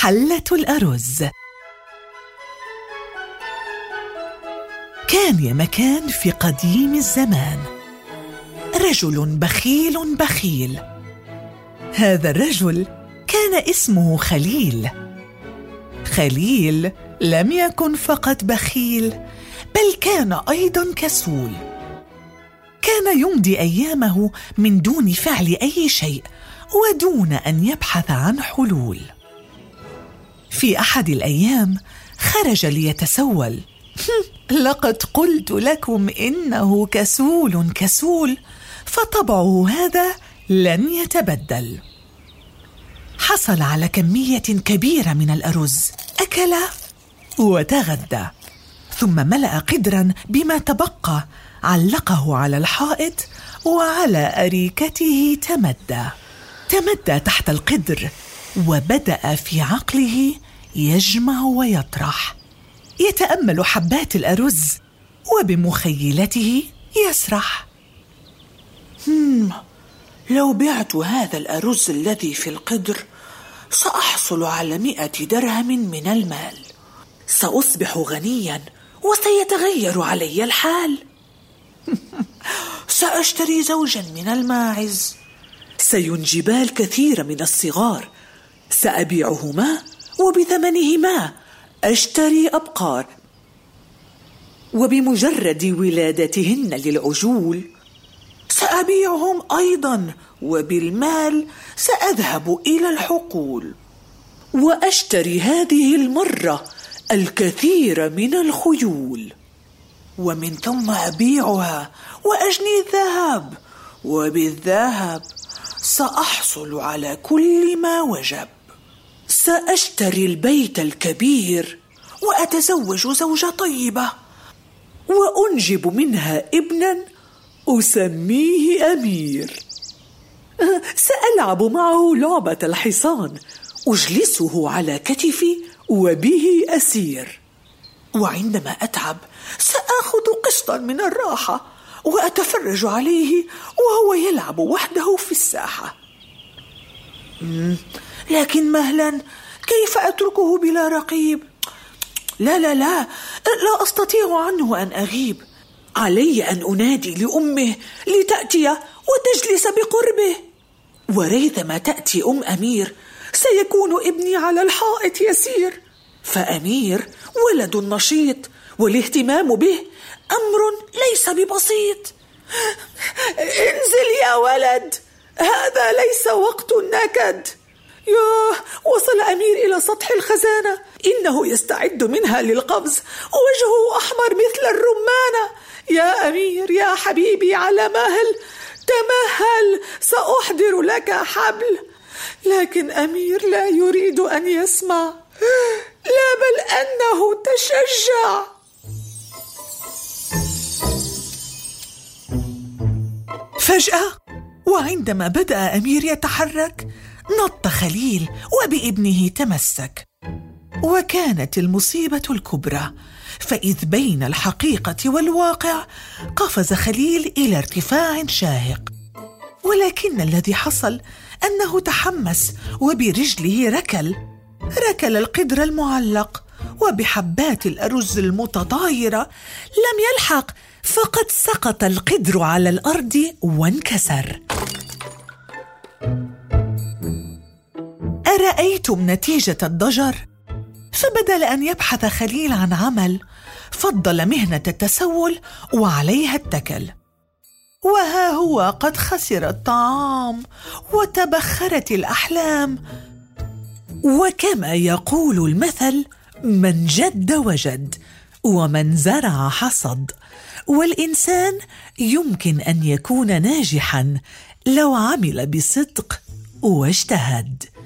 حلة الأرز. كان يا مكان في قديم الزمان. رجل بخيل بخيل. هذا الرجل كان اسمه خليل. خليل لم يكن فقط بخيل بل كان أيضا كسول. كان يمضي أيامه من دون فعل أي شيء ودون أن يبحث عن حلول. في أحد الأيام خرج ليتسول. لقد قلت لكم إنه كسول كسول فطبعه هذا لن يتبدل. حصل على كمية كبيرة من الأرز أكل وتغدى ثم ملأ قدرا بما تبقى علقه على الحائط وعلى أريكته تمدى. تمدى تحت القدر وبدأ في عقله يجمع ويطرح. يتأمل حبات الأرز وبمخيلته يسرح. هم لو بعت هذا الأرز الذي في القدر سأحصل على مائه درهم من المال. سأصبح غنيا وسيتغير علي الحال. سأشتري زوجا من الماعز. سينجبا الكثير من الصغار. سأبيعهما وبثمنهما أشتري أبقار. وبمجرد ولادتهن للعجول سأبيعهم أيضا وبالمال سأذهب إلى الحقول. وأشتري هذه المرة الكثير من الخيول ومن ثم أبيعها وأجني الذهب. وبالذهب سأحصل على كل ما وجب. سأشتري البيت الكبير وأتزوج زوجة طيبة وأنجب منها ابنا أسميه أمير. سألعب معه لعبة الحصان أجلسه على كتفي وبه أسير. وعندما أتعب سآخذ قسطا من الراحة وأتفرج عليه وهو يلعب وحده في الساحة. لكن مهلا كيف أتركه بلا رقيب؟ لا لا لا لا أستطيع عنه أن أغيب. علي أن أنادي لأمه لتأتي وتجلس بقربه. وريثما تأتي أم أمير سيكون ابني على الحائط يسير. فأمير ولد نشيط والاهتمام به أمر ليس ببسيط. انزل يا ولد هذا ليس وقت النكد. ياه وصل أمير إلى سطح الخزانة. إنه يستعد منها للقفز وجهه أحمر مثل الرمانة يا أمير يا حبيبي على مهل تمهل سأحضر لك حبل. لكن أمير لا يريد أن يسمع. لا بل أنه تشجع. فجأة وعندما بدأ أمير يتحرك نط خليل وبابنه تمسك. وكانت المصيبة الكبرى فإذ بين الحقيقة والواقع قفز خليل إلى ارتفاع شاهق. ولكن الذي حصل أنه تحمس وبرجله ركل. ركل القدر المعلق وبحبات الأرز المتطايرة لم يلحق فقد سقط القدر على الأرض وانكسر. ارايتم نتيجة الضجر؟ فبدل أن يبحث خليل عن عمل فضل مهنة التسول وعليها اتكل وها هو قد خسر الطعام وتبخرت الأحلام. وكما يقول المثل من جد وجد ومن زرع حصد والإنسان يمكن أن يكون ناجحا لو عمل بصدق واجتهد.